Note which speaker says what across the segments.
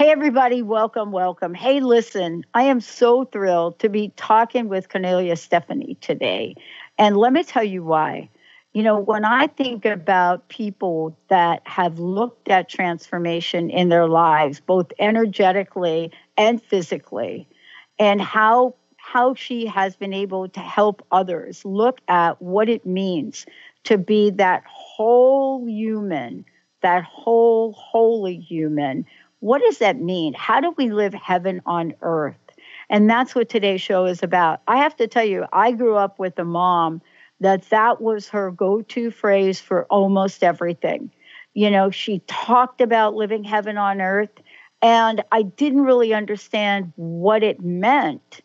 Speaker 1: Hey, everybody, welcome, welcome. Hey, listen, I am so thrilled to be talking with Kornelia Stephanie today. And let me tell you why. You know, when I think about people that have looked at transformation in their lives, both energetically and physically, and how how she has been able to help others look at what it means to be that whole human, that whole holy human what does that mean? How do we live heaven on earth? And that's what today's show is about. I have to tell you, I grew up with a mom that that was her go-to phrase for almost everything. You know, she talked about living heaven on earth, and I didn't really understand what it meant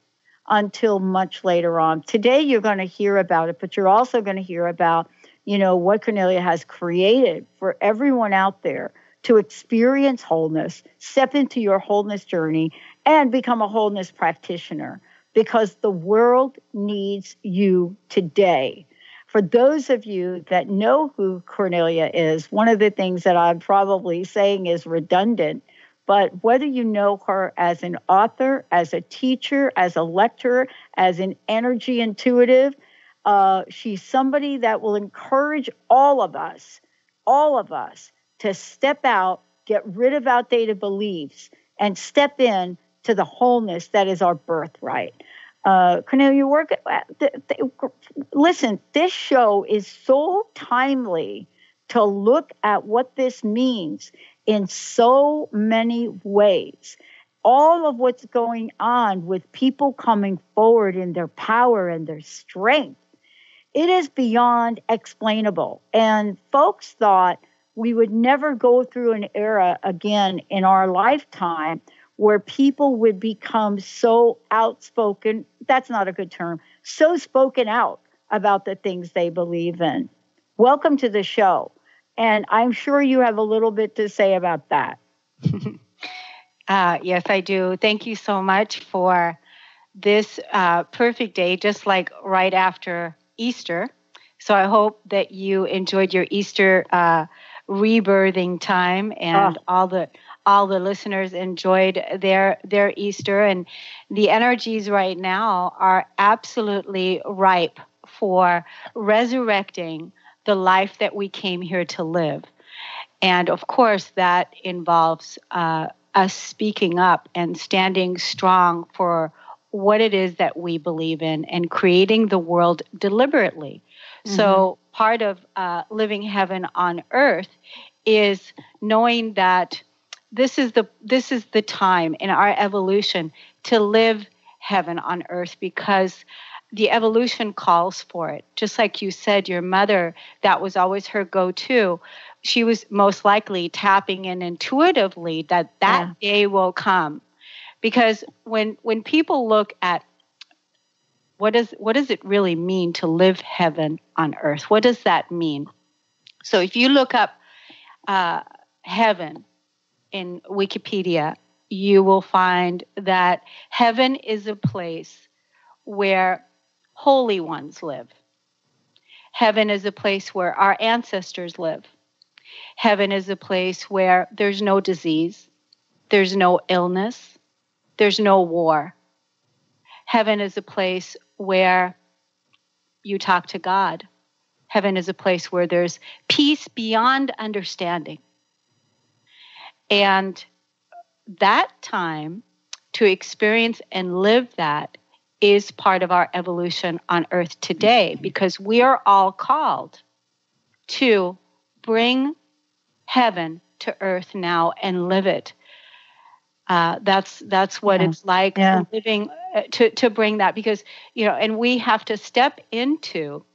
Speaker 1: until much later on. Today you're going to hear about it, but you're also going to hear about, you know, what Kornelia has created for everyone out there to experience wholeness, step into your wholeness journey, and become a wholeness practitioner because the world needs you today. For those of you that know who Kornelia is, one of the things that I'm probably saying is redundant, but whether you know her as an author, as a teacher, as a lecturer, as an energy intuitive, uh, she's somebody that will encourage all of us, all of us, to step out, get rid of outdated beliefs, and step in to the wholeness that is our birthright. Uh, Kornelia, work. Listen, this show is so timely to look at what this means in so many ways. All of what's going on with people coming forward in their power and their strength, it is beyond explainable. And folks thought we would never go through an era again in our lifetime where people would become so outspoken that's not a good term so spoken out about the things they believe in. Welcome to the show. And i'm sure you have a little bit to say about that.
Speaker 2: Uh, yes i do. Thank you so much for this uh, perfect day just like right after easter. So i hope that you enjoyed your easter uh, rebirthing time and oh. all the all the listeners enjoyed their their Easter and the energies right now are absolutely ripe for resurrecting the life that we came here to live. And of course, that involves uh, us speaking up and standing strong for what it is that we believe in and creating the world deliberately. Mm-hmm. So, part of uh, living heaven on earth is knowing that this is the this is the time in our evolution to live heaven on earth because the evolution calls for it. Just like you said your mother that was always her go-to. She was most likely tapping in intuitively that that yeah. day will come. Because when when people look at what does what does it really mean to live heaven on earth? What does that mean? So if you look up uh, heaven in Wikipedia, you will find that heaven is a place where holy ones live. Heaven is a place where our ancestors live. Heaven is a place where there's no disease, there's no illness, there's no war. Heaven is a place where you talk to God. Heaven is a place where there's peace beyond understanding. And that time to experience and live that is part of our evolution on earth today because we are all called to bring heaven to earth now and live it. Uh, that's that's what yeah. it's like yeah. living uh, to to bring that because you know, and we have to step into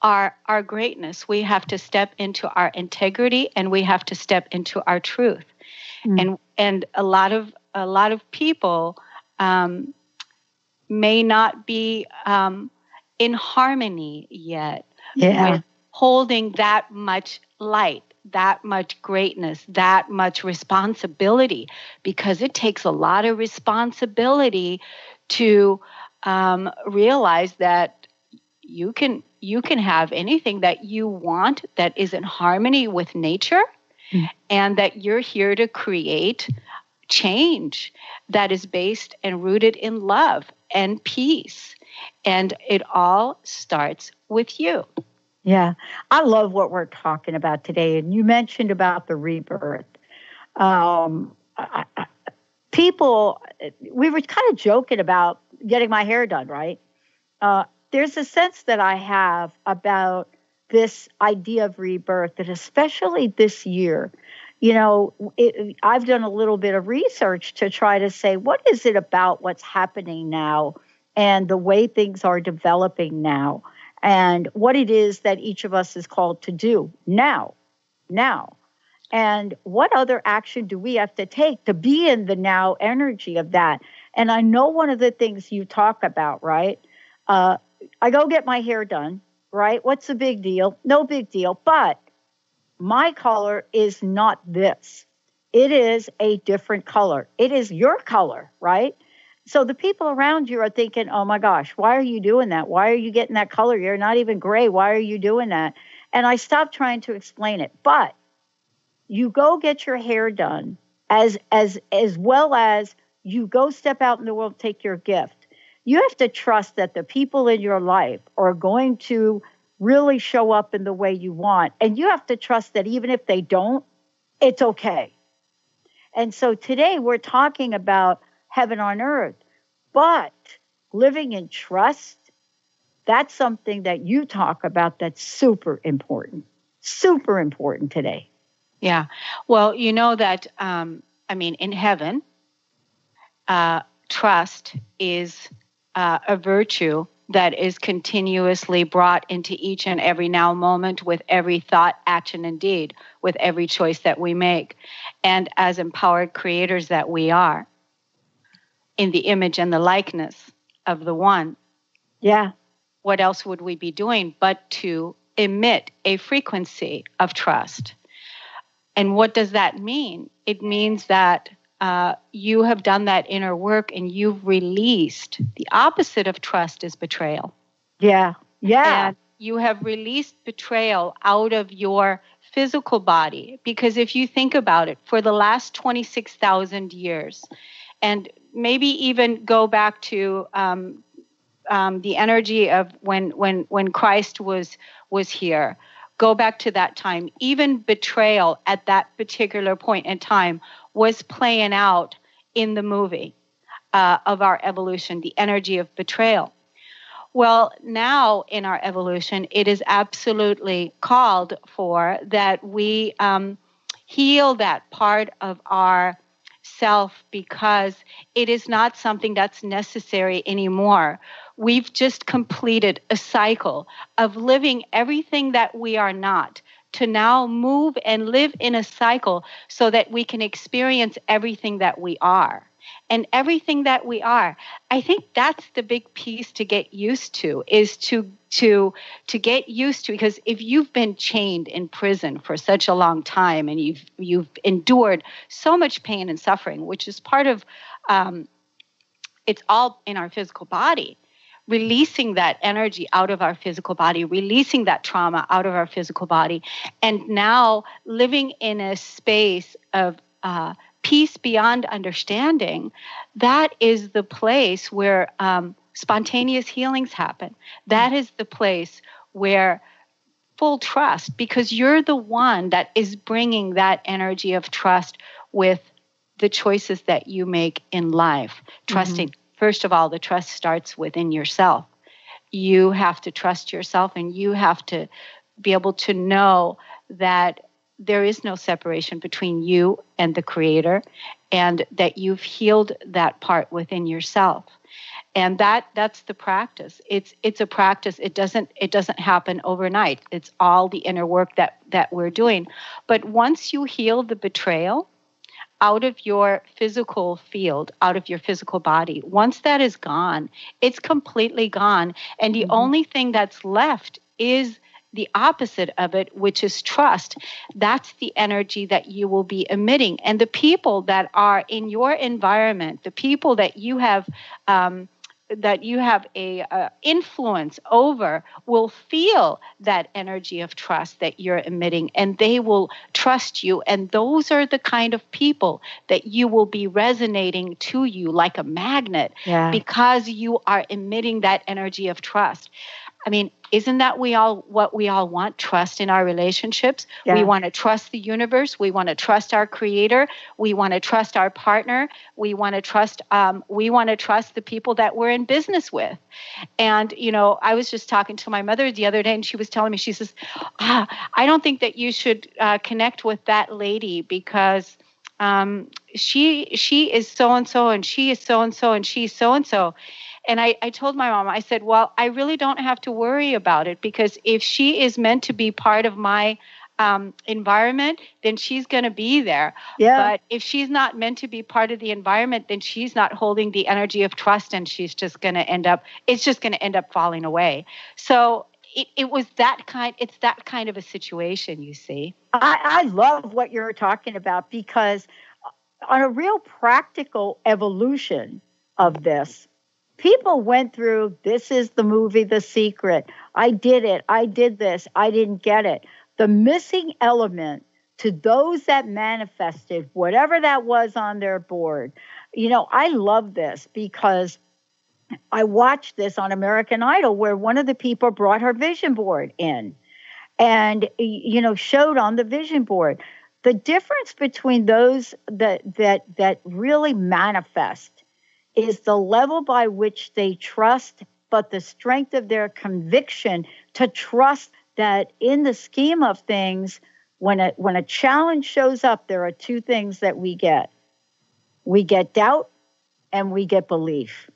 Speaker 2: our our greatness. We have to step into our integrity, and we have to step into our truth. Mm. And and a lot of a lot of people um, may not be um, in harmony yet
Speaker 1: yeah.
Speaker 2: with holding that much light that much greatness, that much responsibility, because it takes a lot of responsibility to um, realize that you can you can have anything that you want that is in harmony with nature, mm. and that you're here to create change that is based and rooted in love and peace, and it all starts with you.
Speaker 1: Yeah, I love what we're talking about today. And you mentioned about the rebirth. Um, I, I, people, we were kind of joking about getting my hair done, right? Uh, there's a sense that I have about this idea of rebirth, that especially this year, you know, it, I've done a little bit of research to try to say, what is it about what's happening now and the way things are developing now? And what it is that each of us is called to do now, now. And what other action do we have to take to be in the now energy of that? And I know one of the things you talk about, right? Uh, I go get my hair done, right? What's the big deal? No big deal. But my color is not this. It is a different color. It is your color, right? So the people around you are thinking, oh my gosh, why are you doing that? Why are you getting that color? You're not even gray. Why are you doing that? And I stopped trying to explain it. But you go get your hair done as as as well as you go step out in the world, take your gift. You have to trust that the people in your life are going to really show up in the way you want. And you have to trust that even if they don't, it's okay. And so today we're talking about heaven on earth. But living in trust, that's something that you talk about that's super important, super important today.
Speaker 2: Yeah. Well, you know that, um, I mean, in heaven, uh, trust is uh, a virtue that is continuously brought into each and every now moment with every thought, action, and deed, with every choice that we make. And as empowered creators that we are, in the image and the likeness of the one.
Speaker 1: Yeah.
Speaker 2: What else would we be doing but to emit a frequency of trust? And what does that mean? It means that uh, you have done that inner work and you've released. The opposite of trust is betrayal.
Speaker 1: Yeah. Yeah.
Speaker 2: And you have released betrayal out of your physical body. Because if you think about it, for the last 26,000 years, and maybe even go back to um, um, the energy of when when when Christ was was here. Go back to that time. Even betrayal at that particular point in time was playing out in the movie uh, of our evolution. The energy of betrayal. Well, now in our evolution, it is absolutely called for that we um, heal that part of our self because it is not something that's necessary anymore. We've just completed a cycle of living everything that we are not to now move and live in a cycle so that we can experience everything that we are and everything that we are. I think that's the big piece to get used to is to to to get used to because if you've been chained in prison for such a long time and you've you've endured so much pain and suffering which is part of um, it's all in our physical body releasing that energy out of our physical body, releasing that trauma out of our physical body, and now living in a space of uh, peace beyond understanding, that is the place where um, spontaneous healings happen. That is the place where full trust, because you're the one that is bringing that energy of trust with the choices that you make in life. Trusting, mm-hmm. first of all, the trust starts within yourself. You have to trust yourself and you have to be able to know that there is no separation between you and the creator and that you've healed that part within yourself and that that's the practice it's it's a practice it doesn't it doesn't happen overnight it's all the inner work that that we're doing but once you heal the betrayal out of your physical field, out of your physical body. Once that is gone, it's completely gone. And the mm-hmm. only thing that's left is the opposite of it, which is trust. That's the energy that you will be emitting. And the people that are in your environment, the people that you have. Um, that you have a uh, influence over will feel that energy of trust that you're emitting and they will trust you and those are the kind of people that you will be resonating to you like a magnet yeah. because you are emitting that energy of trust I mean, isn't that we all what we all want? Trust in our relationships. Yeah. We want to trust the universe. We want to trust our creator. We want to trust our partner. We want to trust um, we want to trust the people that we're in business with. And you know, I was just talking to my mother the other day, and she was telling me, she says, ah, "I don't think that you should uh, connect with that lady because." Um, she she is so and so and she is so and so and she's so and so and I, I told my mom, I said, well, I really don't have to worry about it because if she is meant to be part of my um, environment, then she's going to be there. Yeah. But if she's not meant to be part of the environment, then she's not holding the energy of trust and she's just going to end up, it's just going to end up falling away. So it, it was that kind, it's that kind of a situation, you see.
Speaker 1: I, I love what you're talking about because on a real practical evolution of this, people went through this is the movie The Secret. I did it. I did this. I didn't get it. The missing element to those that manifested whatever that was on their board. You know, I love this because I watched this on American Idol where one of the people brought her vision board in and you know showed on the vision board the difference between those that that that really manifest is the level by which they trust, but the strength of their conviction to trust that in the scheme of things, when a, when a challenge shows up, there are two things that we get we get doubt and we get belief.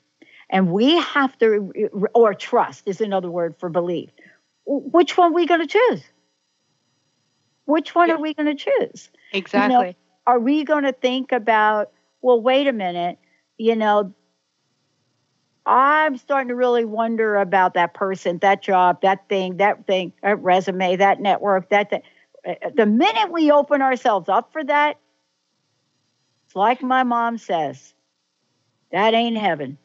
Speaker 1: And we have to, or trust is another word for belief. Which one are we going to choose? Which one yeah. are we going to choose?
Speaker 2: Exactly. You know,
Speaker 1: are we going to think about, well, wait a minute, you know, I'm starting to really wonder about that person, that job, that thing, that thing, that resume, that network, that thing. The minute we open ourselves up for that, it's like my mom says, that ain't heaven.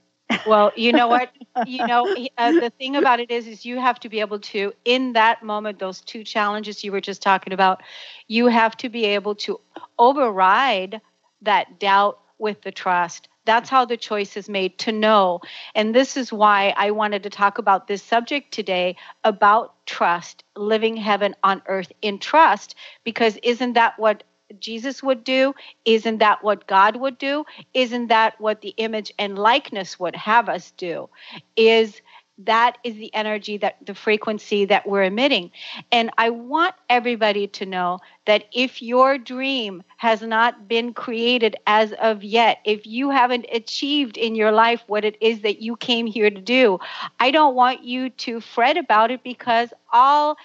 Speaker 2: Well, you know what? You know, uh, the thing about it is, is you have to be able to, in that moment, those two challenges you were just talking about, you have to be able to override that doubt with the trust that's how the choice is made to know. And this is why I wanted to talk about this subject today about trust, living heaven on earth in trust, because isn't that what Jesus would do? Isn't that what God would do? Isn't that what the image and likeness would have us do? Is that is the energy that the frequency that we're emitting and i want everybody to know that if your dream has not been created as of yet if you haven't achieved in your life what it is that you came here to do i don't want you to fret about it because all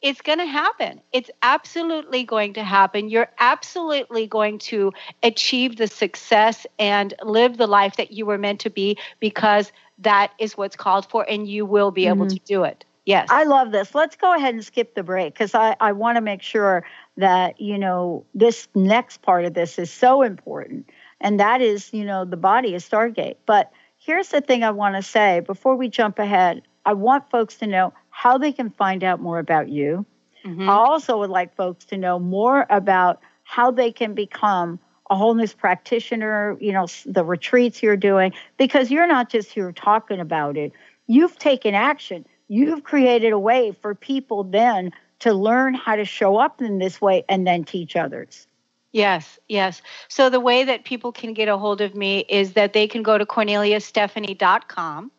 Speaker 2: it's going to happen. It's absolutely going to happen. You're absolutely going to achieve the success and live the life that you were meant to be because that is what's called for, and you will be able mm-hmm. to do it. Yes.
Speaker 1: I love this. Let's go ahead and skip the break because I, I want to make sure that, you know, this next part of this is so important. And that is, you know, the body is Stargate. But here's the thing I want to say before we jump ahead I want folks to know how they can find out more about you. Mm-hmm. I also would like folks to know more about how they can become a wholeness practitioner, you know, the retreats you're doing, because you're not just here talking about it. You've taken action. You've created a way for people then to learn how to show up in this way and then teach others.
Speaker 2: Yes, yes. So the way that people can get a hold of me is that they can go to korneliastephanie.com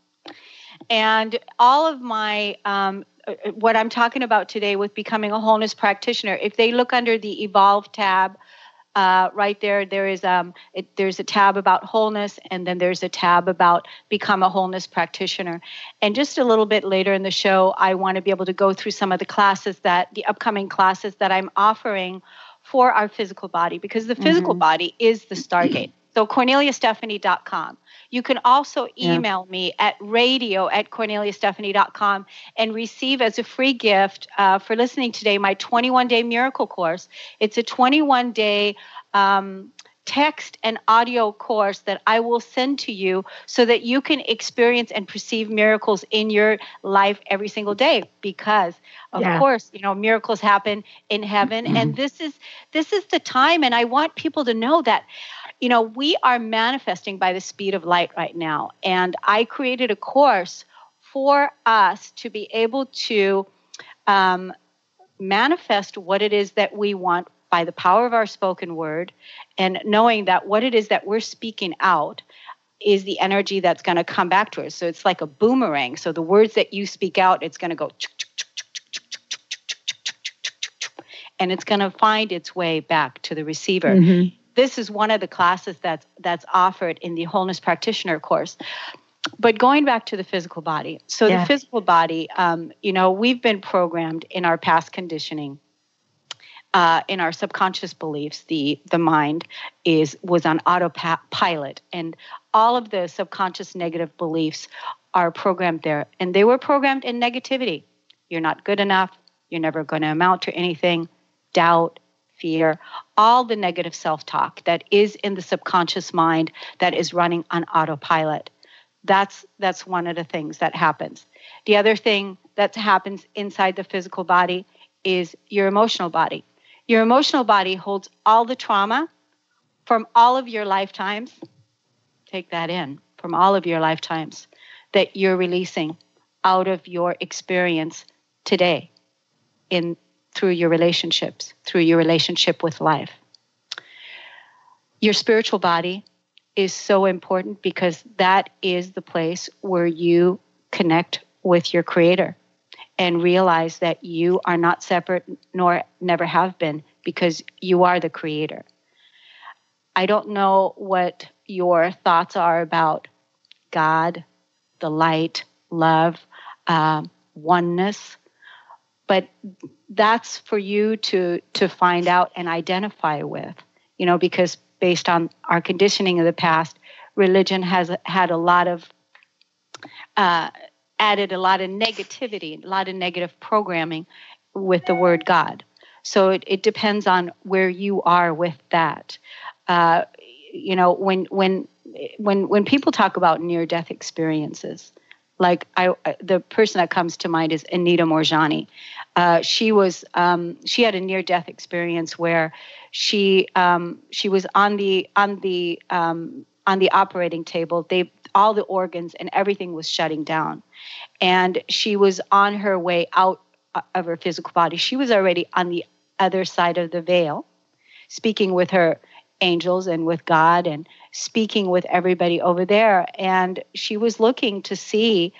Speaker 2: and all of my um, uh, what I'm talking about today with becoming a wholeness practitioner, if they look under the Evolve tab, uh, right there, there is um, it, there's a tab about wholeness, and then there's a tab about become a wholeness practitioner. And just a little bit later in the show, I want to be able to go through some of the classes that the upcoming classes that I'm offering for our physical body, because the physical mm-hmm. body is the stargate. So korneliastephanie.com. You can also email yeah. me at radio at korneliastephanie.com and receive as a free gift uh, for listening today my 21 day miracle course. It's a 21 day um, text and audio course that I will send to you so that you can experience and perceive miracles in your life every single day because of yeah. course you know miracles happen in heaven and this is this is the time and I want people to know that you know, we are manifesting by the speed of light right now. And I created a course for us to be able to um, manifest what it is that we want by the power of our spoken word and knowing that what it is that we're speaking out is the energy that's going to come back to us. So it's like a boomerang. So the words that you speak out, it's going to go and it's going to find its way back to the receiver. Mm-hmm this is one of the classes that's that's offered in the wholeness practitioner course. But going back to the physical body so yeah. the physical body um, you know we've been programmed in our past conditioning uh, in our subconscious beliefs the the mind is was on autopilot and all of the subconscious negative beliefs are programmed there and they were programmed in negativity. You're not good enough. You're never going to amount to anything. Doubt fear, all the negative self talk that is in the subconscious mind that is running on autopilot. That's, that's one of the things that happens. The other thing that happens inside the physical body is your emotional body. Your emotional body holds all the trauma from all of your lifetimes. Take that in from all of your lifetimes that you're releasing out of your experience today in through your relationships, through your relationship with life. Your spiritual body is so important because that is the place where you connect with your creator and realize that you are not separate nor never have been because you are the creator. I don't know what your thoughts are about God, the light, love, uh, oneness, but that's for you to to find out and identify with you know because based on our conditioning of the past religion has had a lot of uh, added a lot of negativity a lot of negative programming with the word god. So it, it depends on where you are with that. Uh, you know when when when when people talk about near death experiences like I, the person that comes to mind is Anita Moorjani. Uh, she was um, she had a near death experience where she um, she was on the on the um, on the operating table. They all the organs and everything was shutting down, and she was on her way out uh, of her physical body. She was already on the other side of the veil, speaking with her angels and with God and speaking with everybody over there. And she was looking to see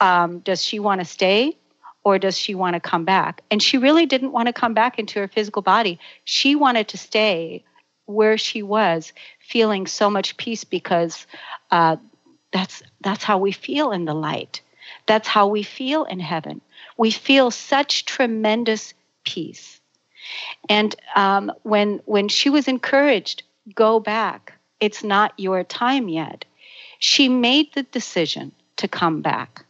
Speaker 2: um, does she want to stay or does she want to come back? And she really didn't want to come back into her physical body. She wanted to stay where she was, feeling so much peace because uh, that's that's how we feel in the light. That's how we feel in heaven. We feel such tremendous peace. And um, when when she was encouraged, go back. It's not your time yet. She made the decision to come back.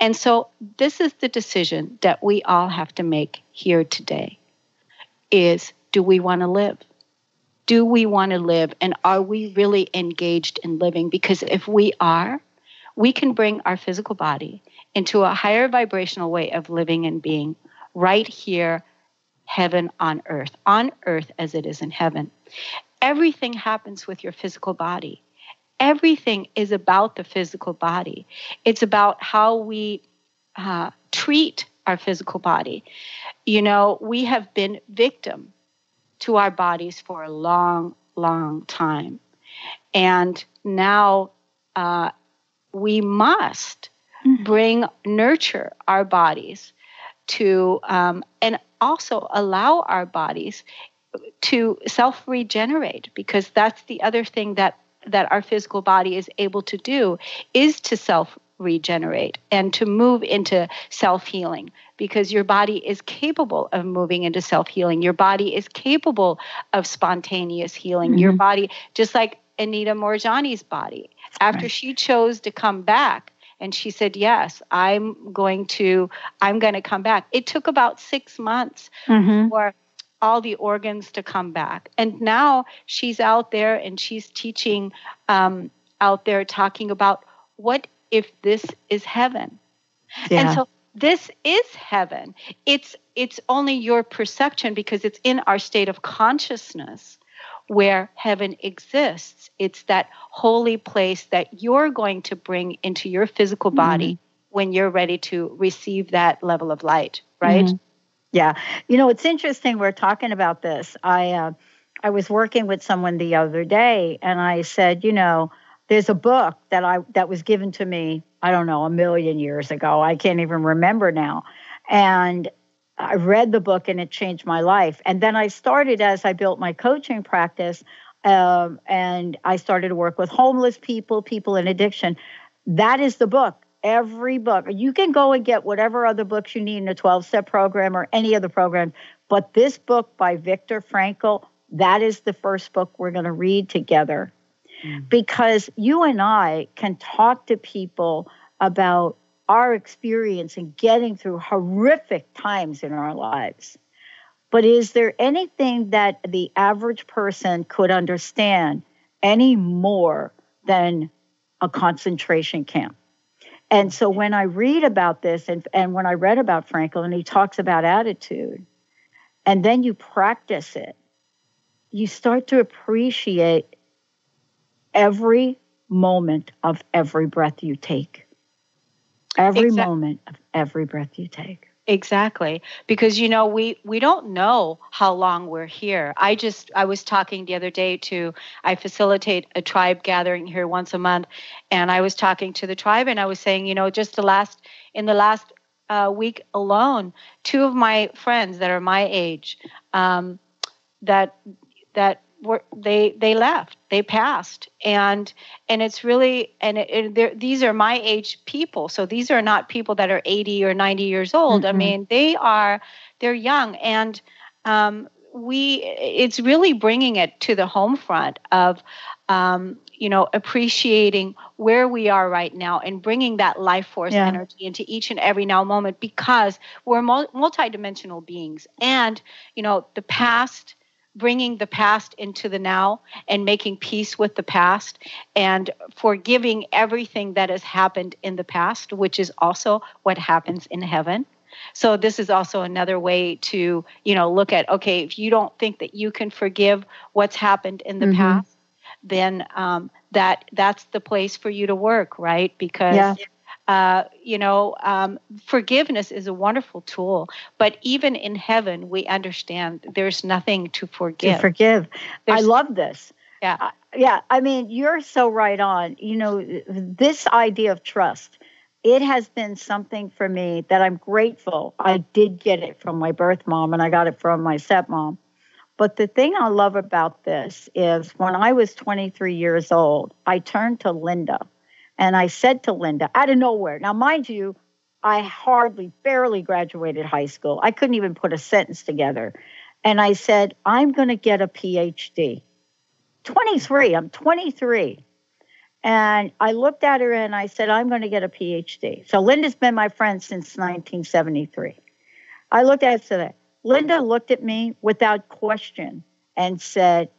Speaker 2: And so this is the decision that we all have to make here today is do we want to live? Do we want to live and are we really engaged in living because if we are, we can bring our physical body into a higher vibrational way of living and being right here heaven on earth, on earth as it is in heaven. Everything happens with your physical body. Everything is about the physical body. It's about how we uh, treat our physical body. You know, we have been victim to our bodies for a long, long time. And now uh, we must bring nurture our bodies to um, and also allow our bodies to self regenerate because that's the other thing that that our physical body is able to do is to self regenerate and to move into self healing because your body is capable of moving into self healing. Your body is capable of spontaneous healing. Mm-hmm. Your body, just like Anita Moorjani's body, after right. she chose to come back and she said yes i'm going to i'm going to come back it took about six months mm-hmm. for all the organs to come back. And now she's out there and she's teaching um, out there talking about what if this is heaven. Yeah. And so this is heaven. It's it's only your perception because it's in our state of consciousness where heaven exists. It's that holy place that you're going to bring into your physical body mm-hmm. when you're ready to receive that level of light, right? Mm-hmm.
Speaker 1: Yeah. You know, it's interesting we're talking about this. I uh, I was working with someone the other day and I said, you know, there's a book that I that was given to me, I don't know, a million years ago. I can't even remember now. And I read the book and it changed my life. And then I started as I built my coaching practice um, and I started to work with homeless people, people in addiction. That is the book every book. You can go and get whatever other books you need in a 12 step program or any other program, but this book by Viktor Frankl, that is the first book we're going to read together mm. because you and I can talk to people about our experience in getting through horrific times in our lives. But is there anything that the average person could understand any more than a concentration camp? And so when I read about this and, and when I read about Franklin, and he talks about attitude, and then you practice it, you start to appreciate every moment of every breath you take. Every exactly. moment of every breath you take.
Speaker 2: Exactly. Because you know, we we don't know how long we're here. I just I was talking the other day to I facilitate a tribe gathering here once a month and I was talking to the tribe and I was saying, you know, just the last in the last uh, week alone, two of my friends that are my age um, that that were they they left they passed. And and it's really and it, it, these are my age people. So these are not people that are 80 or 90 years old. Mm-hmm. i mean they are they're young. And um, we it's really bringing it to the home front of um, you know appreciating where we are right now and bringing that life force yeah. energy into each and every now moment because we're multidimensional beings. And you know the past bringing the past into the now and making peace with the past and forgiving everything that has happened in the past, which is also what happens in heaven. So this is also another way to, you know, look at okay, if you don't think that you can forgive what's happened in the mm-hmm. past, then um, that that's the place for you to work, right? Because yeah. Uh, you know, um, forgiveness is a wonderful tool, but even in heaven, we understand there's nothing to forgive.
Speaker 1: To forgive. There's, I love this. Yeah. Uh, yeah. I mean, you're so right on. You know, this idea of trust, it has been something for me that I'm grateful. I did get it from my birth mom and I got it from my stepmom. But the thing I love about this is when I was 23 years old, I turned to Linda and I said to Linda, out of nowhere, now, mind you, I hardly, barely graduated high school. I couldn't even put a sentence together. And I said, I'm going to get a PhD. 23, I'm 23. And I looked at her and I said, I'm going to get a PhD. So Linda's been my friend since 1973. I looked at her and said, Linda looked at me without question and said,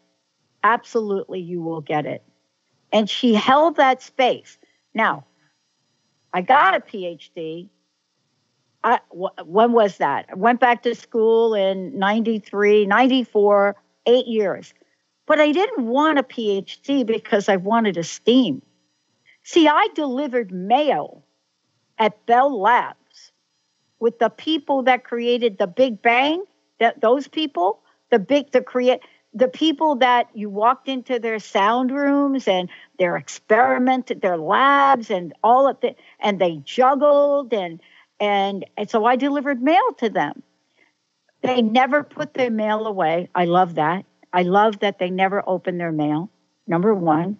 Speaker 1: Absolutely, you will get it. And she held that space. Now, I got a PhD. I, when was that? I went back to school in 93, 94, eight years. But I didn't want a PhD because I wanted a STEAM. See, I delivered mail at Bell Labs with the people that created the Big Bang, that those people, the big, the create, the people that you walked into their sound rooms and their experiment, their labs, and all of the, and they juggled and and and so I delivered mail to them. They never put their mail away. I love that. I love that they never opened their mail. Number one,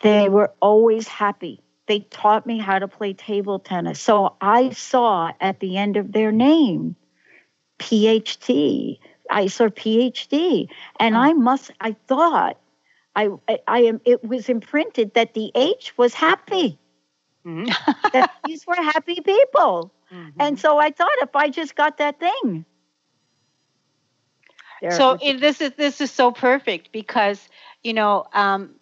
Speaker 1: they were always happy. They taught me how to play table tennis. So I saw at the end of their name, PhD. I saw PhD. And I must, I thought, I, I, I am, it was imprinted that the H was happy. Mm-hmm. that these were happy people. Mm-hmm. And so I thought if I just got that thing.
Speaker 2: So it, this is this is so perfect because you know um,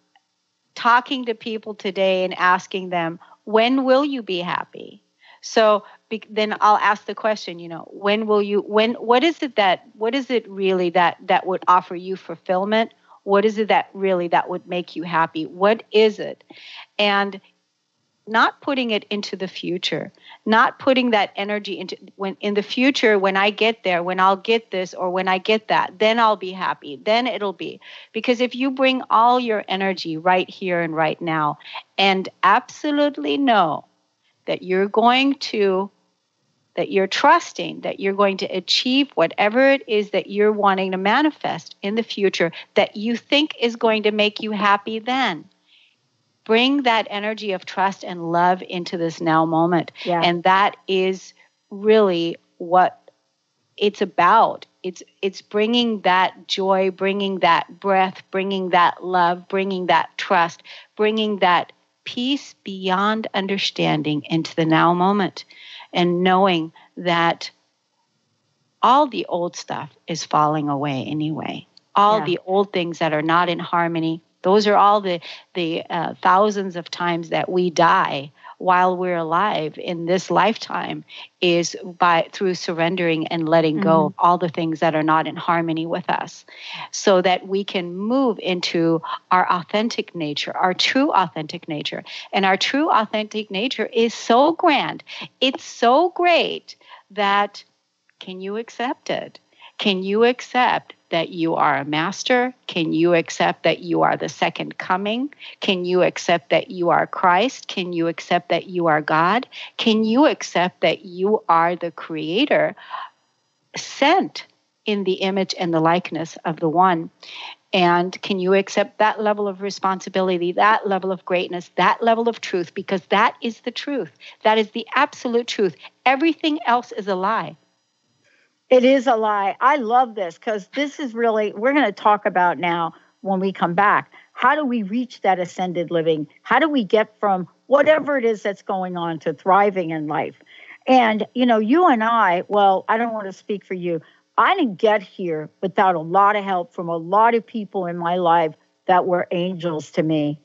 Speaker 2: talking to people today and asking them when will you be happy so then i'll ask the question you know when will you when what is it that what is it really that that would offer you fulfillment? What is it that really that would make you happy? What is it? And not putting it into the future not putting that energy into when in the future when i get there when i'll get this or when i get that then i'll be happy then it'll be. Because if you bring all your energy right here and right now and absolutely know that you're going to that you're trusting that you're going to achieve whatever it is that you're wanting to manifest in the future that you think is going to make you happy then bring that energy of trust and love into this now moment. Yeah. And that is really what it's about. It's it's bringing that joy, bringing that breath, bringing that love, bringing that trust, bringing that peace beyond understanding into the now moment and knowing that all the old stuff is falling away anyway. All yeah. the old things that are not in harmony those are all the the uh, thousands of times that we die while we're alive in this lifetime is by through surrendering and letting go mm-hmm. of all the things that are not in harmony with us. So that we can move into our authentic nature our true authentic nature. And our true authentic nature is so grand. It's so great that can you accept it? Can you accept that you are a master? Can you accept that you are the second coming? Can you accept that you are Christ? Can you accept that you are God? Can you accept that you are the creator sent in the image and the likeness of the one? And can you accept that level of responsibility, that level of greatness, that level of truth? Because that is the truth. That is the absolute truth. Everything else is a lie.
Speaker 1: It is a lie. I love this because this is really, we're going to talk about now when we come back. How do we reach that ascended living? How do we get from whatever it is that's going on to thriving in life? And, you know, you and I, well, I don't want to speak for you. I didn't get here without a lot of help from a lot of people in my life that were angels to me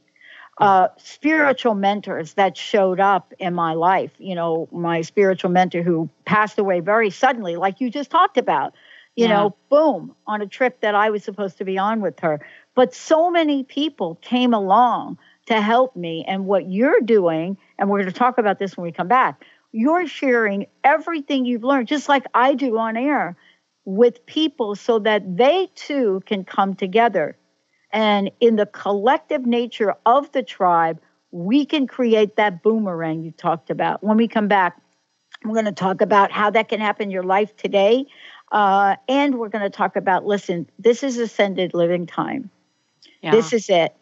Speaker 1: uh, spiritual mentors that showed up in my life. You know, my spiritual mentor who passed away very suddenly, like you just talked about, you yeah. know, boom, on a trip that I was supposed to be on with her. But so many people came along to help me. And what you're doing, and we're going to talk about this when we come back, you're sharing everything you've learned, just like I do on air, with people so that they too can come together and in the collective nature of the tribe, we can create that boomerang you talked about. When we come back, we're going to talk about how that can happen in your life today. Uh, and we're going to talk about listen, this is ascended living time. Yeah. This is it.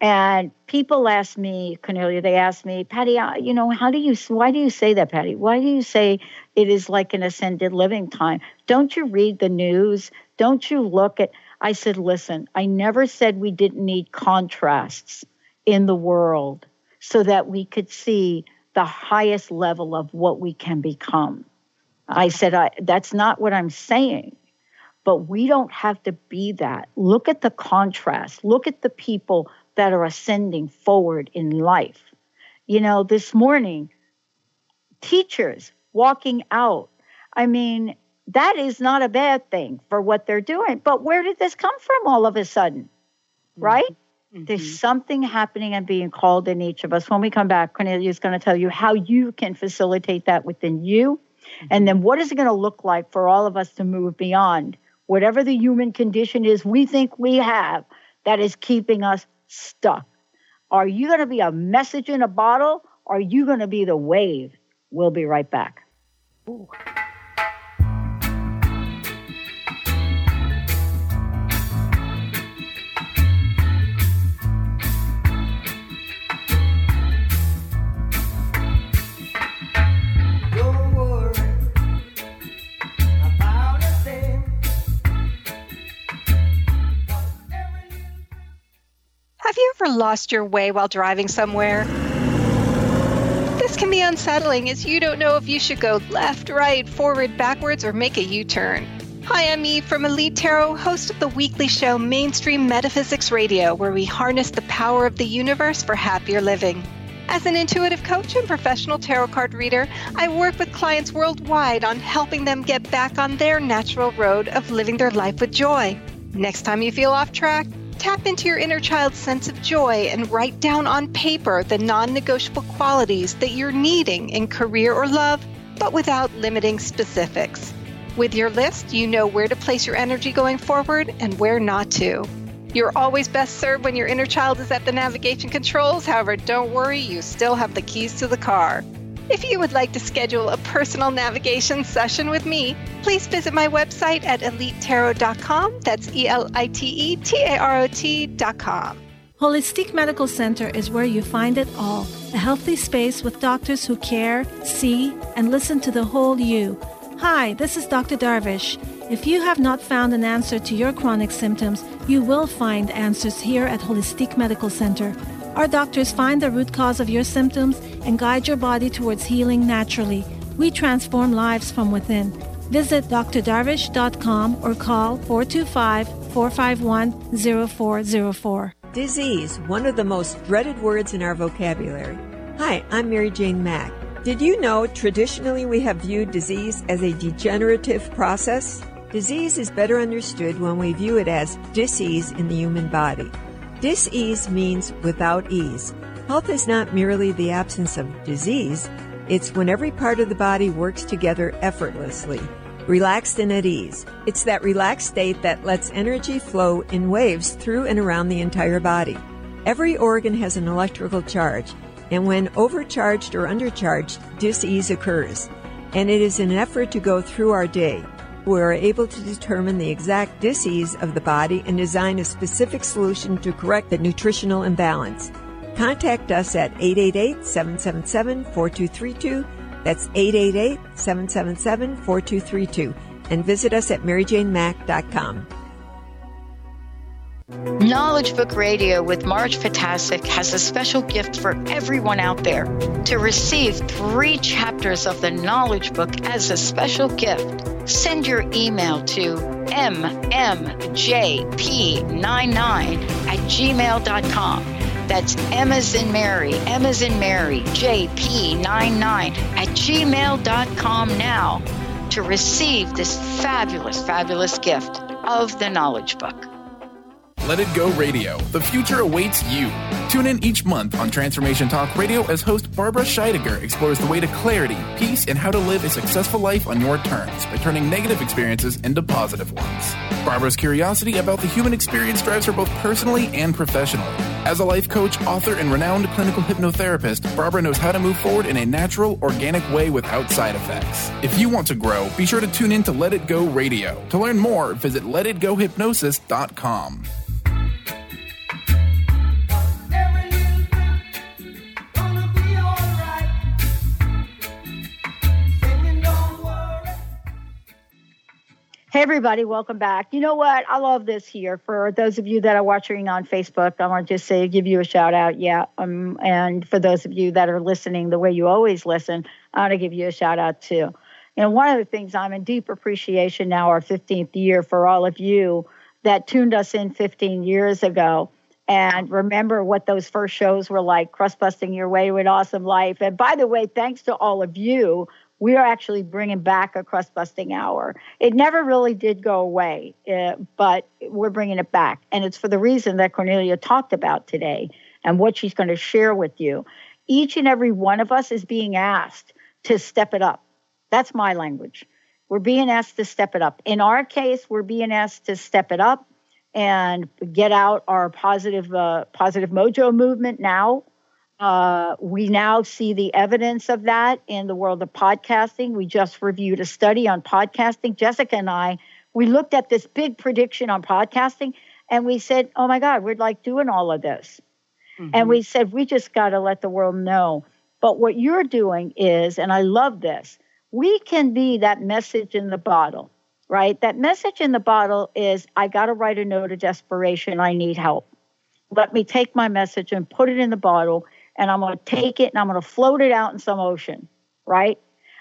Speaker 1: And people ask me, Kornelia, they ask me, Patty, uh, you know, how do you, why do you say that, Patty? Why do you say it is like an ascended living time? Don't you read the news? Don't you look at, I said, listen, I never said we didn't need contrasts in the world so that we could see the highest level of what we can become. I said, I, that's not what I'm saying, but we don't have to be that. Look at the contrast, look at the people that are ascending forward in life. You know, this morning, teachers walking out. I mean, that is not a bad thing for what they're doing. But where did this come from all of a sudden? Mm-hmm. Right? Mm-hmm. There's something happening and being called in each of us. When we come back, Kornelia is going to tell you how you can facilitate that within you. Mm-hmm. And then what is it going to look like for all of us to move beyond whatever the human condition is we think we have that is keeping us stuck. Are you going to be a message in a bottle? Or are you going to be the wave? We'll be right back. Ooh.
Speaker 3: Ever lost your way while driving somewhere? This can be unsettling as you don't know if you should go left, right, forward, backwards, or make a U turn. Hi, I'm Eve from Elite Tarot, host of the weekly show Mainstream Metaphysics Radio, where we harness the power of the universe for happier living. As an intuitive coach and professional tarot card reader, I work with clients worldwide on helping them get back on their natural road of living their life with joy. Next time you feel off track, Tap into your inner child's sense of joy and write down on paper the non negotiable qualities that you're needing in career or love, but without limiting specifics. With your list, you know where to place your energy going forward and where not to. You're always best served when your inner child is at the navigation controls. However, don't worry, you still have the keys to the car. If you would like to schedule a personal navigation session with me, please visit my website at elitetarot.com. That's E L I T E T A R O T.com.
Speaker 4: Holistic Medical Center is where you find it all a healthy space with doctors who care, see, and listen to the whole you. Hi, this is Dr. Darvish. If you have not found an answer to your chronic symptoms, you will find answers here at Holistic Medical Center. Our doctors find the root cause of your symptoms and guide your body towards healing naturally. We transform lives from within. Visit drdarvish.com or call 425 451 0404.
Speaker 5: Disease, one of the most dreaded words in our vocabulary. Hi, I'm Mary Jane Mack. Did you know traditionally we have viewed disease as a degenerative process? Disease is better understood when we view it as disease in the human body. Disease means without ease. Health is not merely the absence of disease, it's when every part of the body works together effortlessly, relaxed and at ease. It's that relaxed state that lets energy flow in waves through and around the entire body. Every organ has an electrical charge, and when overcharged or undercharged, disease occurs. And it is an effort to go through our day we are able to determine the exact disease of the body and design a specific solution to correct the nutritional imbalance. Contact us at 888 777 4232. That's 888 777 4232. And visit us at maryjanemack.com.
Speaker 6: Knowledge Book Radio with Marge Fatasic has a special gift for everyone out there. To receive three chapters of the Knowledge Book as a special gift, send your email to mmjp99 at gmail.com. That's as in Mary, as in Mary, JP99 at gmail.com now to receive this fabulous, fabulous gift of the Knowledge Book.
Speaker 7: Let It Go Radio. The future awaits you. Tune in each month on Transformation Talk Radio as host Barbara Scheidegger explores the way to clarity, peace, and how to live a successful life on your terms by turning negative experiences into positive ones. Barbara's curiosity about the human experience drives her both personally and professionally. As a life coach, author, and renowned clinical hypnotherapist, Barbara knows how to move forward in a natural, organic way without side effects. If you want to grow, be sure to tune in to Let It Go Radio. To learn more, visit letitgohypnosis.com.
Speaker 1: Everybody, welcome back. You know what? I love this here. For those of you that are watching on Facebook, I want to just say, give you a shout out. Yeah. Um, and for those of you that are listening the way you always listen, I want to give you a shout out too. And one of the things I'm in deep appreciation now, our 15th year, for all of you that tuned us in 15 years ago and remember what those first shows were like crust busting your way with awesome life. And by the way, thanks to all of you we are actually bringing back a crust busting hour. It never really did go away, uh, but we're bringing it back. And it's for the reason that Kornelia talked about today and what she's going to share with you. Each and every one of us is being asked to step it up. That's my language. We're being asked to step it up. In our case, we're being asked to step it up and get out our positive uh, positive mojo movement now. Uh, we now see the evidence of that in the world of podcasting. We just reviewed a study on podcasting. Jessica and I, we looked at this big prediction on podcasting and we said, oh my God, we're like doing all of this. Mm-hmm. And we said, we just got to let the world know. But what you're doing is, and I love this, we can be that message in the bottle, right? That message in the bottle is, I got to write a note of desperation. I need help. Let me take my message and put it in the bottle and I'm going to take it and I'm going to float it out in some ocean, right?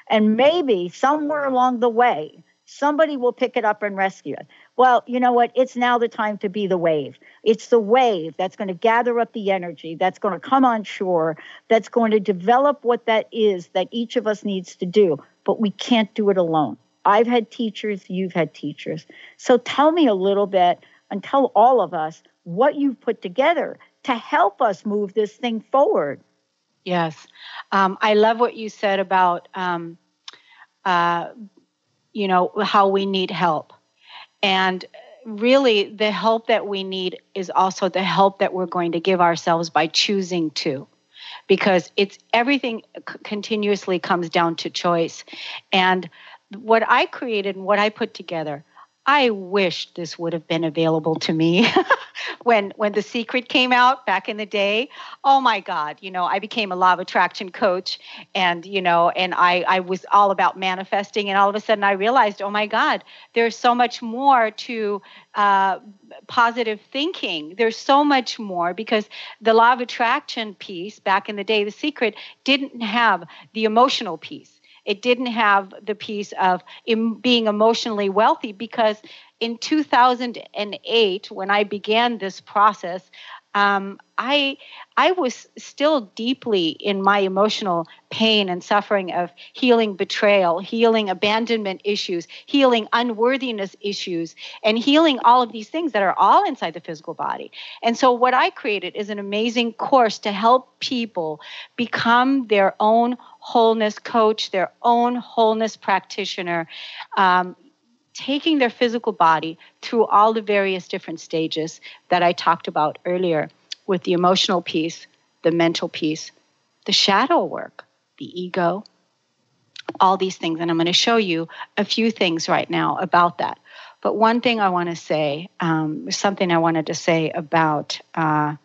Speaker 1: And maybe somewhere along the way, somebody will pick it up and rescue it. Well, you know what? It's now the time to be the wave. It's the wave that's going to gather up the energy, that's going to come on shore, that's going to develop what that is that each of us needs to do. But we can't do it alone. I've had teachers, you've had teachers. So tell me a little bit and tell all of us what you've put together to help us move this thing forward.
Speaker 2: Yes. Um, I love what you said about, um, uh, you know, how we need help. And really, the help that we need is also the help that we're going to give ourselves by choosing to. Because it's everything c- continuously comes down to choice. And what I created and what I put together I wish this would have been available to me when when the secret came out back in the day. Oh my God, you know, I became a law of attraction coach and you know, and I I was all about manifesting and all of a sudden I realized, oh my God, there's so much more to uh, positive thinking. There's so much more because the law of attraction piece back in the day, the secret didn't have the emotional piece it didn't have the piece of being emotionally wealthy because in 2008, when I began this process, um, I I was still deeply in my emotional pain and suffering of healing betrayal, healing abandonment issues, healing unworthiness issues, and healing all of these things that are all inside the physical body. And so, what I created is an amazing course to help people become their own wholeness coach, their own wholeness practitioner. Um, taking their physical body through all the various different stages that I talked about earlier with the emotional piece, the mental piece, the shadow work, the ego, all these things. And I'm going to show you a few things right now about that. But one thing I want to say, um, something I wanted to say about. Uh,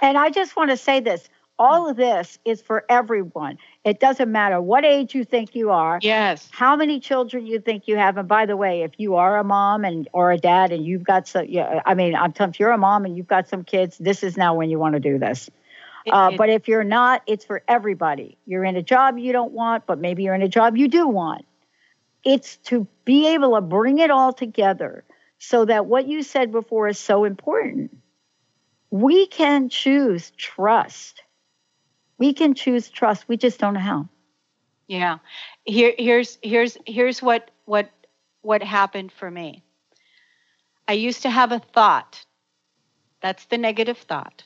Speaker 1: and I just want to say this all of this is for everyone. It doesn't matter what age you think you are.
Speaker 2: Yes.
Speaker 1: How many children you think you have. And by the way, if you are a mom and or a dad and you've got some, yeah, I mean, I'm telling if you're a mom and you've got some kids, this is now when you want to do this. Uh, but if you're not, it's for everybody. You're in a job you don't want, but maybe you're in a job you do want. It's to be able to bring it all together so that what you said before is so important. We can choose trust we can choose trust. We just don't know how.
Speaker 2: Yeah. Here here's here's here's what what what happened for me. I used to have a thought. That's the negative thought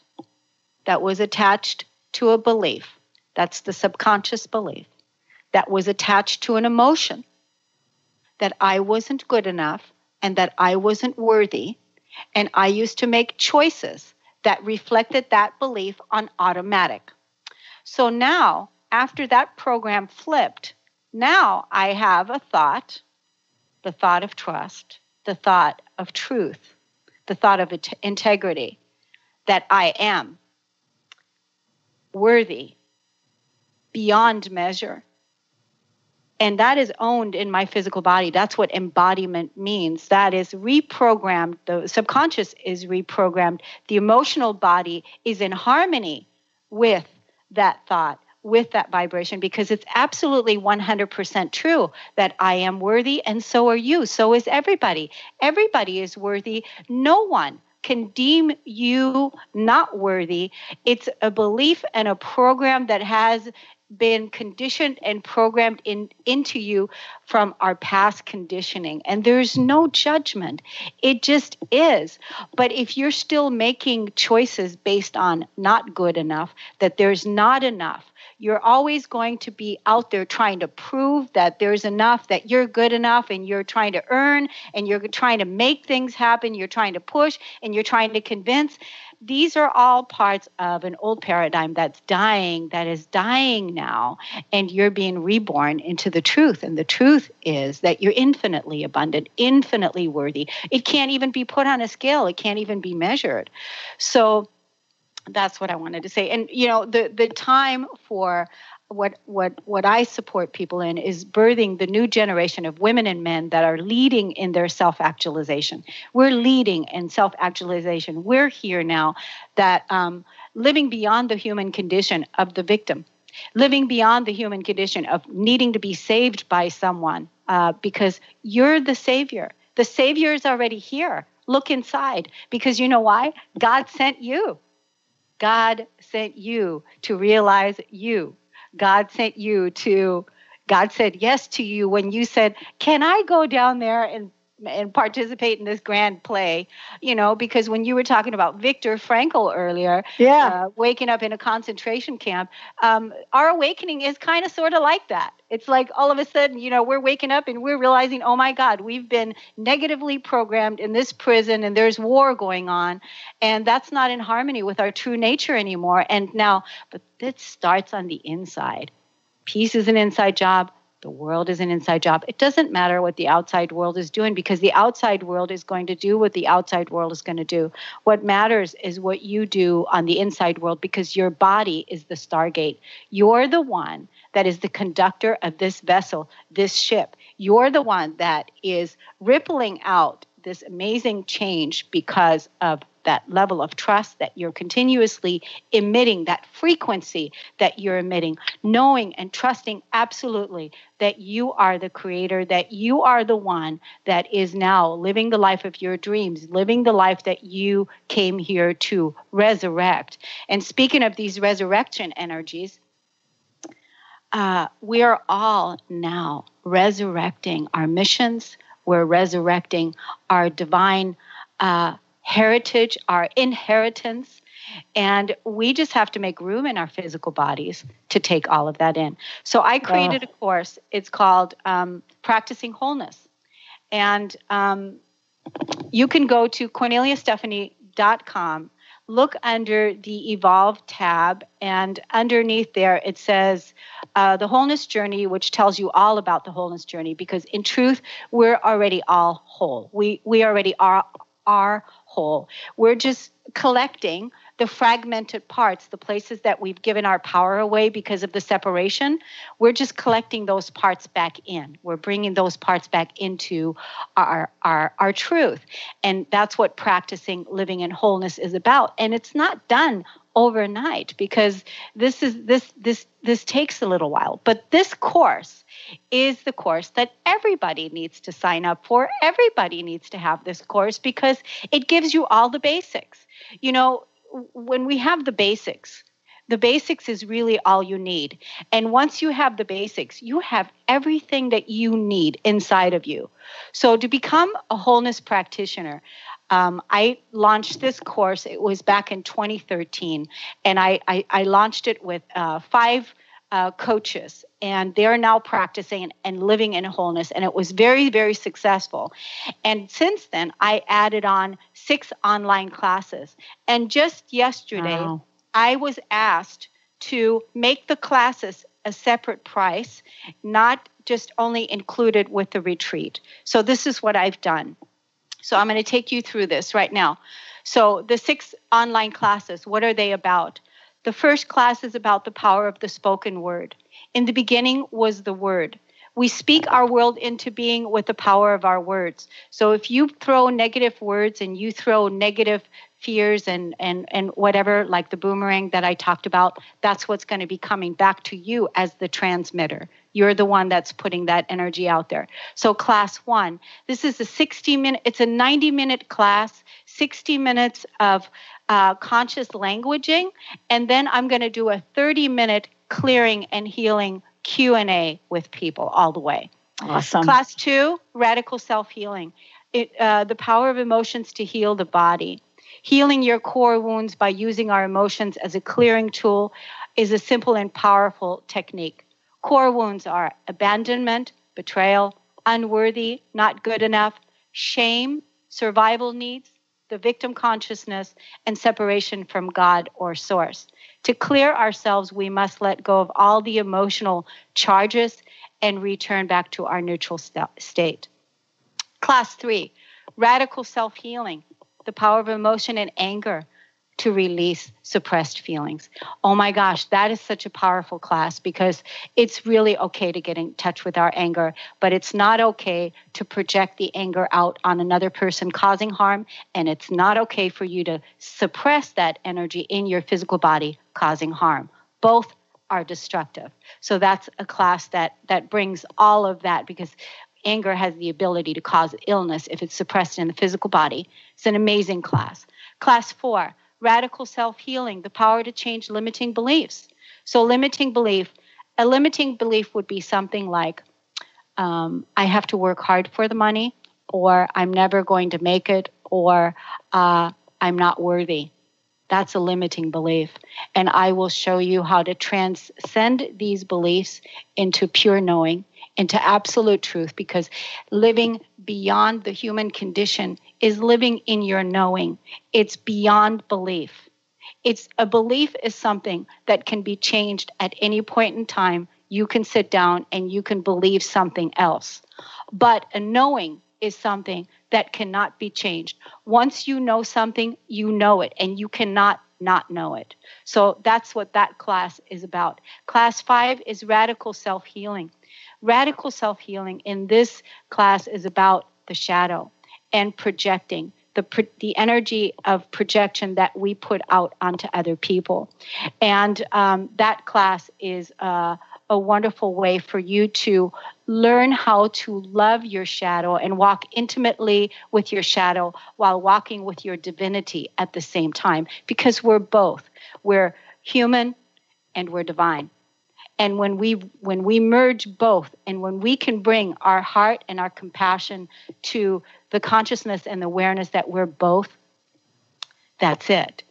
Speaker 2: that was attached to a belief. That's the subconscious belief that was attached to an emotion that I wasn't good enough and that I wasn't worthy. And I used to make choices that reflected that belief on automatic. So now, after that program flipped, now I have a thought, the thought of trust, the thought of truth, the thought of integrity, that I am worthy beyond measure. And that is owned in my physical body. That's what embodiment means. That is reprogrammed. The subconscious is reprogrammed. The emotional body is in harmony with that thought with that vibration because it's absolutely 100% true that I am worthy and so are you. So is everybody. Everybody is worthy. No one can deem you not worthy. It's a belief and a program that has been conditioned and programmed in into you from our past conditioning. And there's no judgment. It just is. But if you're still making choices based on not good enough that there's not enough you're always going to be out there trying to prove that there's enough, that you're good enough, and you're trying to earn, and you're trying to make things happen, you're trying to push, and you're trying to convince these are all parts of an old paradigm that's dying, that is dying now, and you're being reborn into the truth. And the truth is that you're infinitely abundant, infinitely worthy. It can't even be put on a scale, it can't even be measured. So that's what I wanted to say. And you know, the the time for what what what I support people in is birthing the new generation of women and men that are leading in their self-actualization. We're leading in self-actualization. We're here now that um, living beyond the human condition of the victim, living beyond the human condition of needing to be saved by someone uh, because you're the savior. The savior is already here. Look inside because you know why? God sent you. God sent you to realize you. God sent you to, God said yes to you when you said, Can I go down there and and participate in this grand play, you know, because when you were talking about Viktor Frankl earlier,
Speaker 1: yeah,
Speaker 2: uh, waking up in a concentration camp, um, our awakening is kind of sort of like that. It's like all of a sudden, you know, we're waking up and we're realizing, oh my God, we've been negatively programmed in this prison and there's war going on. And that's not in harmony with our true nature anymore. And now, but this starts on the inside. Peace is an inside job the world is an inside job. It doesn't matter what the outside world is doing because the outside world is going to do what the outside world is going to do. What matters is what you do on the inside world because your body is the stargate. You're the one that is the conductor of this vessel, this ship. You're the one that is rippling out this amazing change because of that level of trust that you're continuously emitting, that frequency that you're emitting, knowing and trusting absolutely that you are the creator, that you are the one that is now living the life of your dreams, living the life that you came here to resurrect. And speaking of these resurrection energies, uh, we are all now resurrecting our missions. We're resurrecting our divine uh, heritage, our inheritance. And we just have to make room in our physical bodies to take all of that in. So I created a course. It's called um, Practicing Wholeness. And um, you can go to korneliastephanie.com, look under the Evolve tab, and underneath there it says uh, the Wholeness Journey, which tells you all about the Wholeness Journey. Because in truth, we're already all whole. We we already are are whole. We're just collecting the fragmented parts, the places that we've given our power away because of the separation. We're just collecting those parts back in. We're bringing those parts back into our our our truth. And that's what practicing living in wholeness is about. And it's not done overnight because this is this this this takes a little while. But this course is the course that everybody needs to sign up for. Everybody needs to have this course because it gives you all the basics. You know, when we have the basics, the basics is really all you need. And once you have the basics, you have everything that you need inside of you. So to become a wholeness practitioner, um, I launched this course. It was back in 2013, and I, I, I launched it with uh, five uh, coaches, and they're now practicing and living in wholeness. And it was very, very successful. And since then, I added on six online classes. And just yesterday, wow. I was asked to make the classes a separate price, not just only included with the retreat. So, this is what I've done. So, I'm going to take you through this right now. So, the six online classes, what are they about? The first class is about the power of the spoken word. In the beginning was the word. We speak our world into being with the power of our words. So if you throw negative words and you throw negative fears and and and whatever like the boomerang that I talked about, that's what's going to be coming back to you as the transmitter. You're the one that's putting that energy out there. So class 1, this is a 60 minute it's a 90 minute class, 60 minutes of uh, conscious languaging. And then I'm going to do a 30 minute clearing and healing Q&A with people all the way.
Speaker 1: Awesome.
Speaker 2: Class 2, radical self-healing. It, uh, the power of emotions to heal the body. Healing your core wounds by using our emotions as a clearing tool is a simple and powerful technique. Core wounds are abandonment, betrayal, unworthy, not good enough, shame, survival needs, the victim consciousness, and separation from God or source. To clear ourselves, we must let go of all the emotional charges and return back to our neutral st- state. Class three, radical self healing, the power of emotion and anger to release suppressed feelings. Oh my gosh, that is such a powerful class because it's really okay to get in touch with our anger, but it's not okay to project the anger out on another person causing harm. And it's not okay for you to suppress that energy in your physical body causing harm. Both are destructive. So that's a class that that brings all of that because anger has the ability to cause illness if it's suppressed in the physical body. It's an amazing class. Class 4, radical self healing, the power to change limiting beliefs. So, limiting belief, a limiting belief would be something like, um, I have to work hard for the money, or I'm never going to make it, or uh, I'm not worthy. That's a limiting belief. And I will show you how to transcend these beliefs into pure knowing, into absolute truth, because living beyond the human condition is living in your knowing. It's beyond belief. It's a belief is something that can be changed at any point in time. You can sit down and you can believe something else. But a knowing is something that cannot be changed. Once you know something, you know it and you cannot not know it. So that's what that class is about. Class 5 is radical self-healing. Radical self-healing in this class is about the shadow and projecting the the energy of projection that we put out onto other people, and um, that class is uh, a wonderful way for you to learn how to love your shadow and walk intimately with your shadow while walking with your divinity at the same time because we're both we're human and we're divine and when we when we merge both and when we can bring our heart and our compassion to the consciousness and the awareness that we're both, that's it.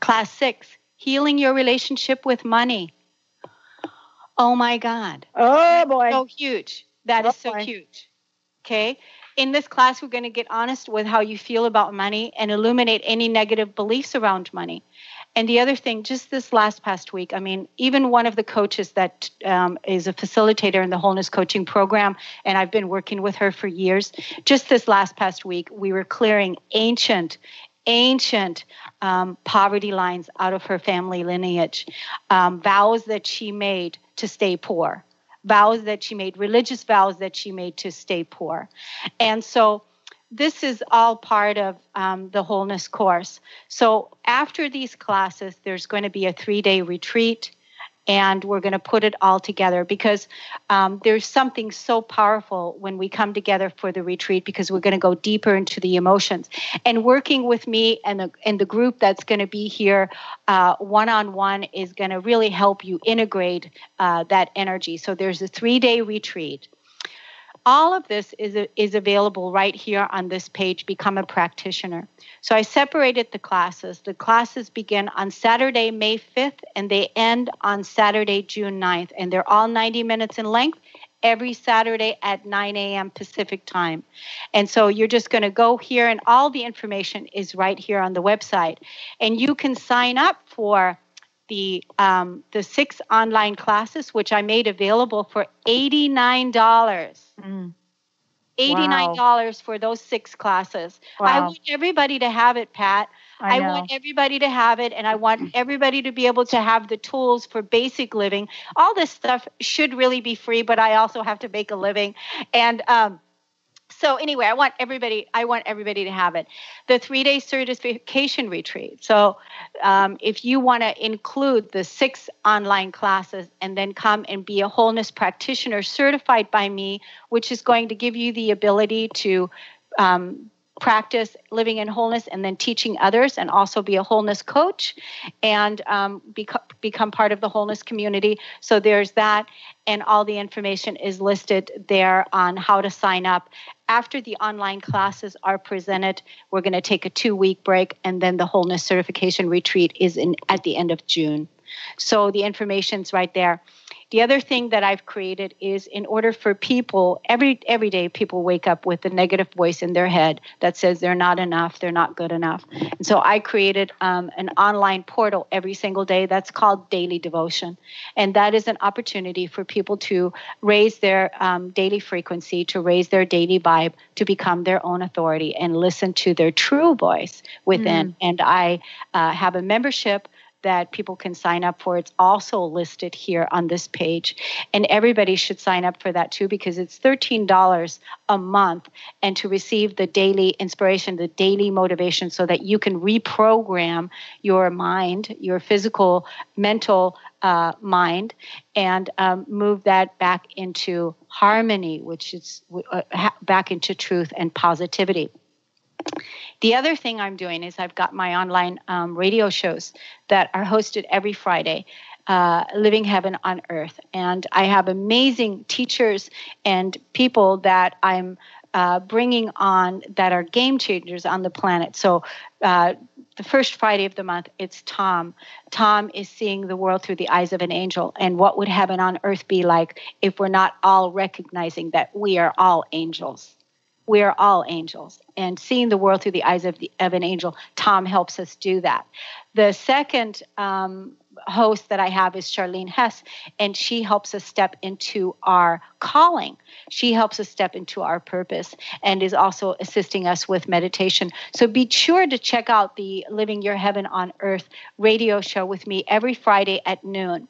Speaker 2: Class six, healing your relationship with money. Oh my God.
Speaker 1: Oh boy.
Speaker 2: So huge. That
Speaker 1: oh
Speaker 2: is so
Speaker 1: boy.
Speaker 2: huge. Okay. In this class, we're going to get honest with how you feel about money and illuminate any negative beliefs around money. And the other thing, just this last past week, I mean, even one of the coaches that um, is a facilitator in the wholeness coaching program, and I've been working with her for years, just this last past week, we were clearing ancient, ancient um, poverty lines out of her family lineage, um, vows that she made to stay poor, vows that she made, religious vows that she made to stay poor. And so, this is all part of um, the wholeness course. So after these classes, there's going to be a three day retreat. And we're going to put it all together because um, there's something so powerful when we come together for the retreat because we're going to go deeper into the emotions. And working with me and the, and the group that's going to be here one on one is going to really help you integrate uh, that energy. So there's a three day retreat all of this is, is available right here on this page become a practitioner. So i separated the classes. The classes begin on saturday may 5th and they end on saturday june 9th and they're all 90 minutes in length every saturday at 9 a.m pacific time. And so you're just going to go here and all the information is right here on the website. And you can sign up for the um, the six online classes, which I made available for eighty nine dollars.
Speaker 1: Mm.
Speaker 2: Eighty nine dollars for those six classes.
Speaker 1: Wow.
Speaker 2: I want everybody to have it, Pat.
Speaker 1: I, know.
Speaker 2: want everybody to have it, and I want everybody to be able to have the tools for basic living. All this stuff should really be free, but I also have to make a living, and um, so anyway i want everybody i want everybody to have it. The three day certification retreat. So um, if you want to include the six online classes and then come and be a wholeness practitioner certified by me which is going to give you the ability to um, practice living in wholeness and then teaching others and also be a wholeness coach and um, become, become part of the wholeness community. So there's that and all the information is listed there on how to sign up. After the online classes are presented we're going to take a two week break and then the wholeness certification retreat is in at the end of june. So the information's right there the other thing that I've created is in order for people every every day people wake up with a negative voice in their head that says they're not enough, they're not good enough. And so I created um, an online portal every single day that's called Daily Devotion, and that is an opportunity for people to raise their um, daily frequency, to raise their daily vibe, to become their own authority, and listen to their true voice within. Mm. And I uh, have a membership that people can sign up for. It's also listed here on this page. And everybody should sign up for that too because it's $13 a month and to receive the daily inspiration, the daily motivation so that you can reprogram your mind, your physical, mental uh, mind, and um, move that back into harmony, which is uh, back into truth and positivity. The other thing I'm doing is I've got my online um, radio shows that are hosted every Friday. Uh, living heaven on earth. And I have amazing teachers and people that I'm uh, bringing on that are game changers on the planet. So, uh, the first Friday of the month, it's Tom. Tom is seeing the world through the eyes of an angel. And what would heaven on earth be like if we're not all recognizing that we are all angels? We are all angels. And seeing the world through the eyes of, the, of an angel tom helps us do that. The second um, host that i have is charlene hess and she helps us step into our calling. She helps us step into our purpose and is also assisting us with meditation. So be sure to check out the living your heaven on earth radio show with me every friday at noon.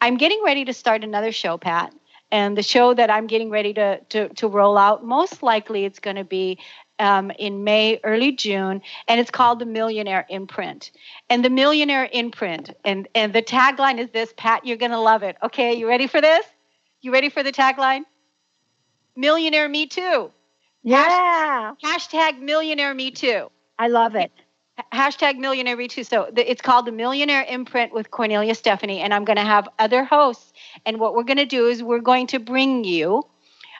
Speaker 2: I'm getting ready to start another show pat and the show that I'm getting ready to to, to roll out, most likely it's going to be um, in May, early June, and it's called the Millionaire Imprint. And the Millionaire Imprint, and and the tagline is this, Pat, you're going to love it. Okay, you ready for this? You ready for the tagline? Millionaire Me Too.
Speaker 1: Yeah.
Speaker 2: Hashtag, hashtag Millionaire Me Too.
Speaker 1: I love it
Speaker 2: hashtag millionaire retweet. So the, it's called the Millionaire Imprint with Kornelia Stephanie, and I'm going to have other hosts. And what we're going to do is we're going to bring you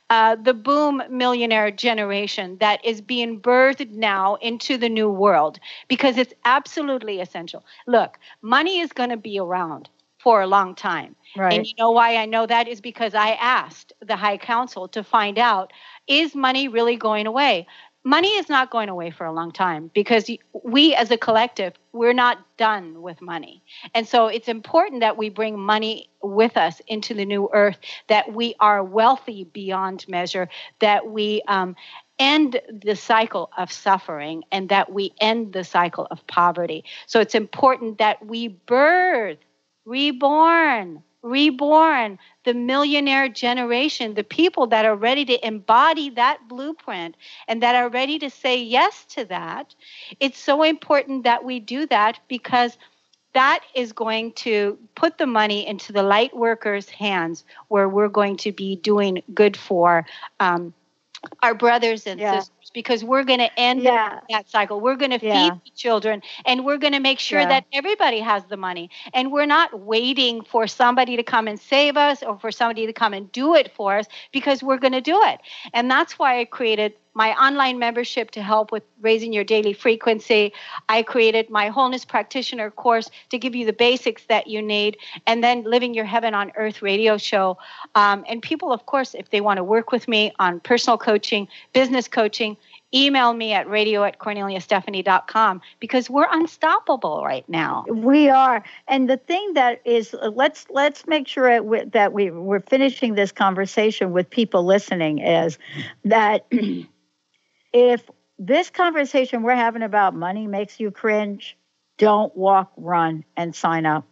Speaker 2: uh, the boom millionaire generation that is being birthed now into the new world because it's absolutely essential. Look, money is going to be around for a long time.
Speaker 1: Right.
Speaker 2: And you know why I know that is because I asked the High Council to find out is money really going away? Money is not going away for a long time because we as a collective we're not done with money. And so it's important that we bring money with us into the new earth that we are wealthy beyond measure that we um, end the cycle of suffering and that we end the cycle of poverty. So it's important that we birth reborn reborn, the millionaire generation, the people that are ready to embody that blueprint and that are ready to say yes to that. It's so important that we do that because that is going to put the money into the light workers' hands where we're going to be doing good for um, our brothers and yeah. sisters because we're going to end yeah. that cycle. We're going to feed the children and we're going to make sure yeah. that everybody has the money. And we're not waiting for somebody to come and save us or for somebody to come and do it for us because we're going to do it. And that's why I created my online membership to help with raising your daily frequency. I created my wholeness practitioner course to give you the basics that you need, and then Living Your Heaven on Earth radio show. Um, and people, of course, if they want to work with me on personal coaching, business coaching, email me at radio at korneliastephanie.com because we're unstoppable right now.
Speaker 1: We are. And the thing that is uh, let's let's make sure that we we're finishing this conversation with people listening is that if this conversation we're having about money makes you cringe, don't walk, run, and sign up.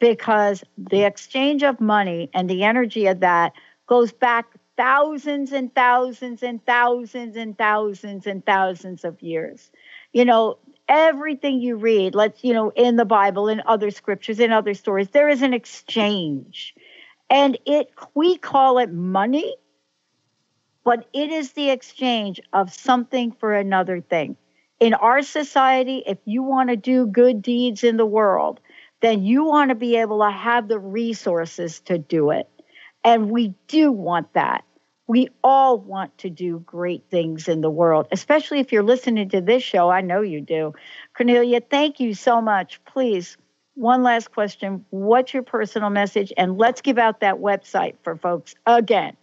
Speaker 1: Because the exchange of money and the energy of that goes back thousands and thousands and thousands and thousands and thousands of years. You know, everything you read, let's, you know, in the Bible, in other scriptures, in other stories, there is an exchange. And it we call it money, but it is the exchange of something for another thing. In our society, if you want to do good deeds in the world, then you want to be able to have the resources to do it. And we do want that. We all want to do great things in the world, especially if you're listening to this show. I know you do. Kornelia, thank you so much. Please, one last question. What's your personal message? And let's give out that website for folks again.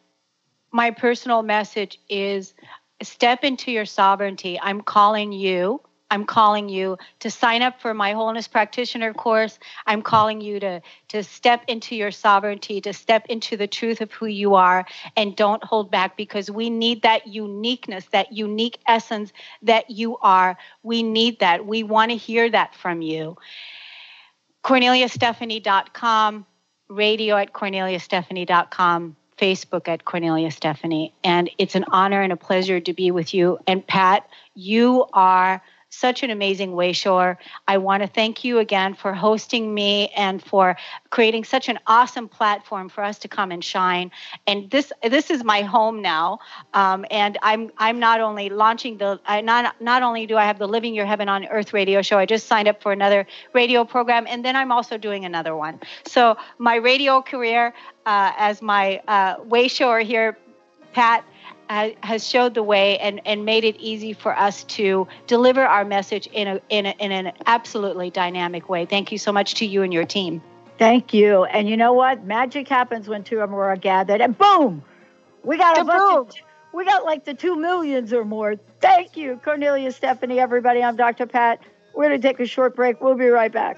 Speaker 2: My personal message is step into your sovereignty. I'm calling you I'm calling you to sign up for my wholeness practitioner course. I'm calling you to to step into your sovereignty, to step into the truth of who you are and don't hold back because we need that uniqueness, that unique essence that you are. We need that. We want to hear that from you. KorneliaStephanie.com, radio at KorneliaStephanie.com. Facebook at Kornelia Stephanie. And it's an honor and a pleasure to be with you. And Pat, you are such an amazing Wayshower. I want to thank you again for hosting me and for creating such an awesome platform for us to come and shine. And this this is my home now. Um, and I'm I'm not only launching the I not not only do I have the Living Your Heaven on Earth radio show. I just signed up for another radio program, and then I'm also doing another one. So my radio career uh, as my uh, Wayshower here, Pat has showed the way and, and made it easy for us to deliver our message in, a, in, a, in an absolutely dynamic way. Thank you so much to you and your team.
Speaker 1: Thank you. And you know what? Magic happens when two or more are gathered, and boom, we got a bunch of, we got like the two millions or more. Thank you, Kornelia Stephanie, everybody. I'm Dr. Pat. We're going to take a short break. We'll be right back.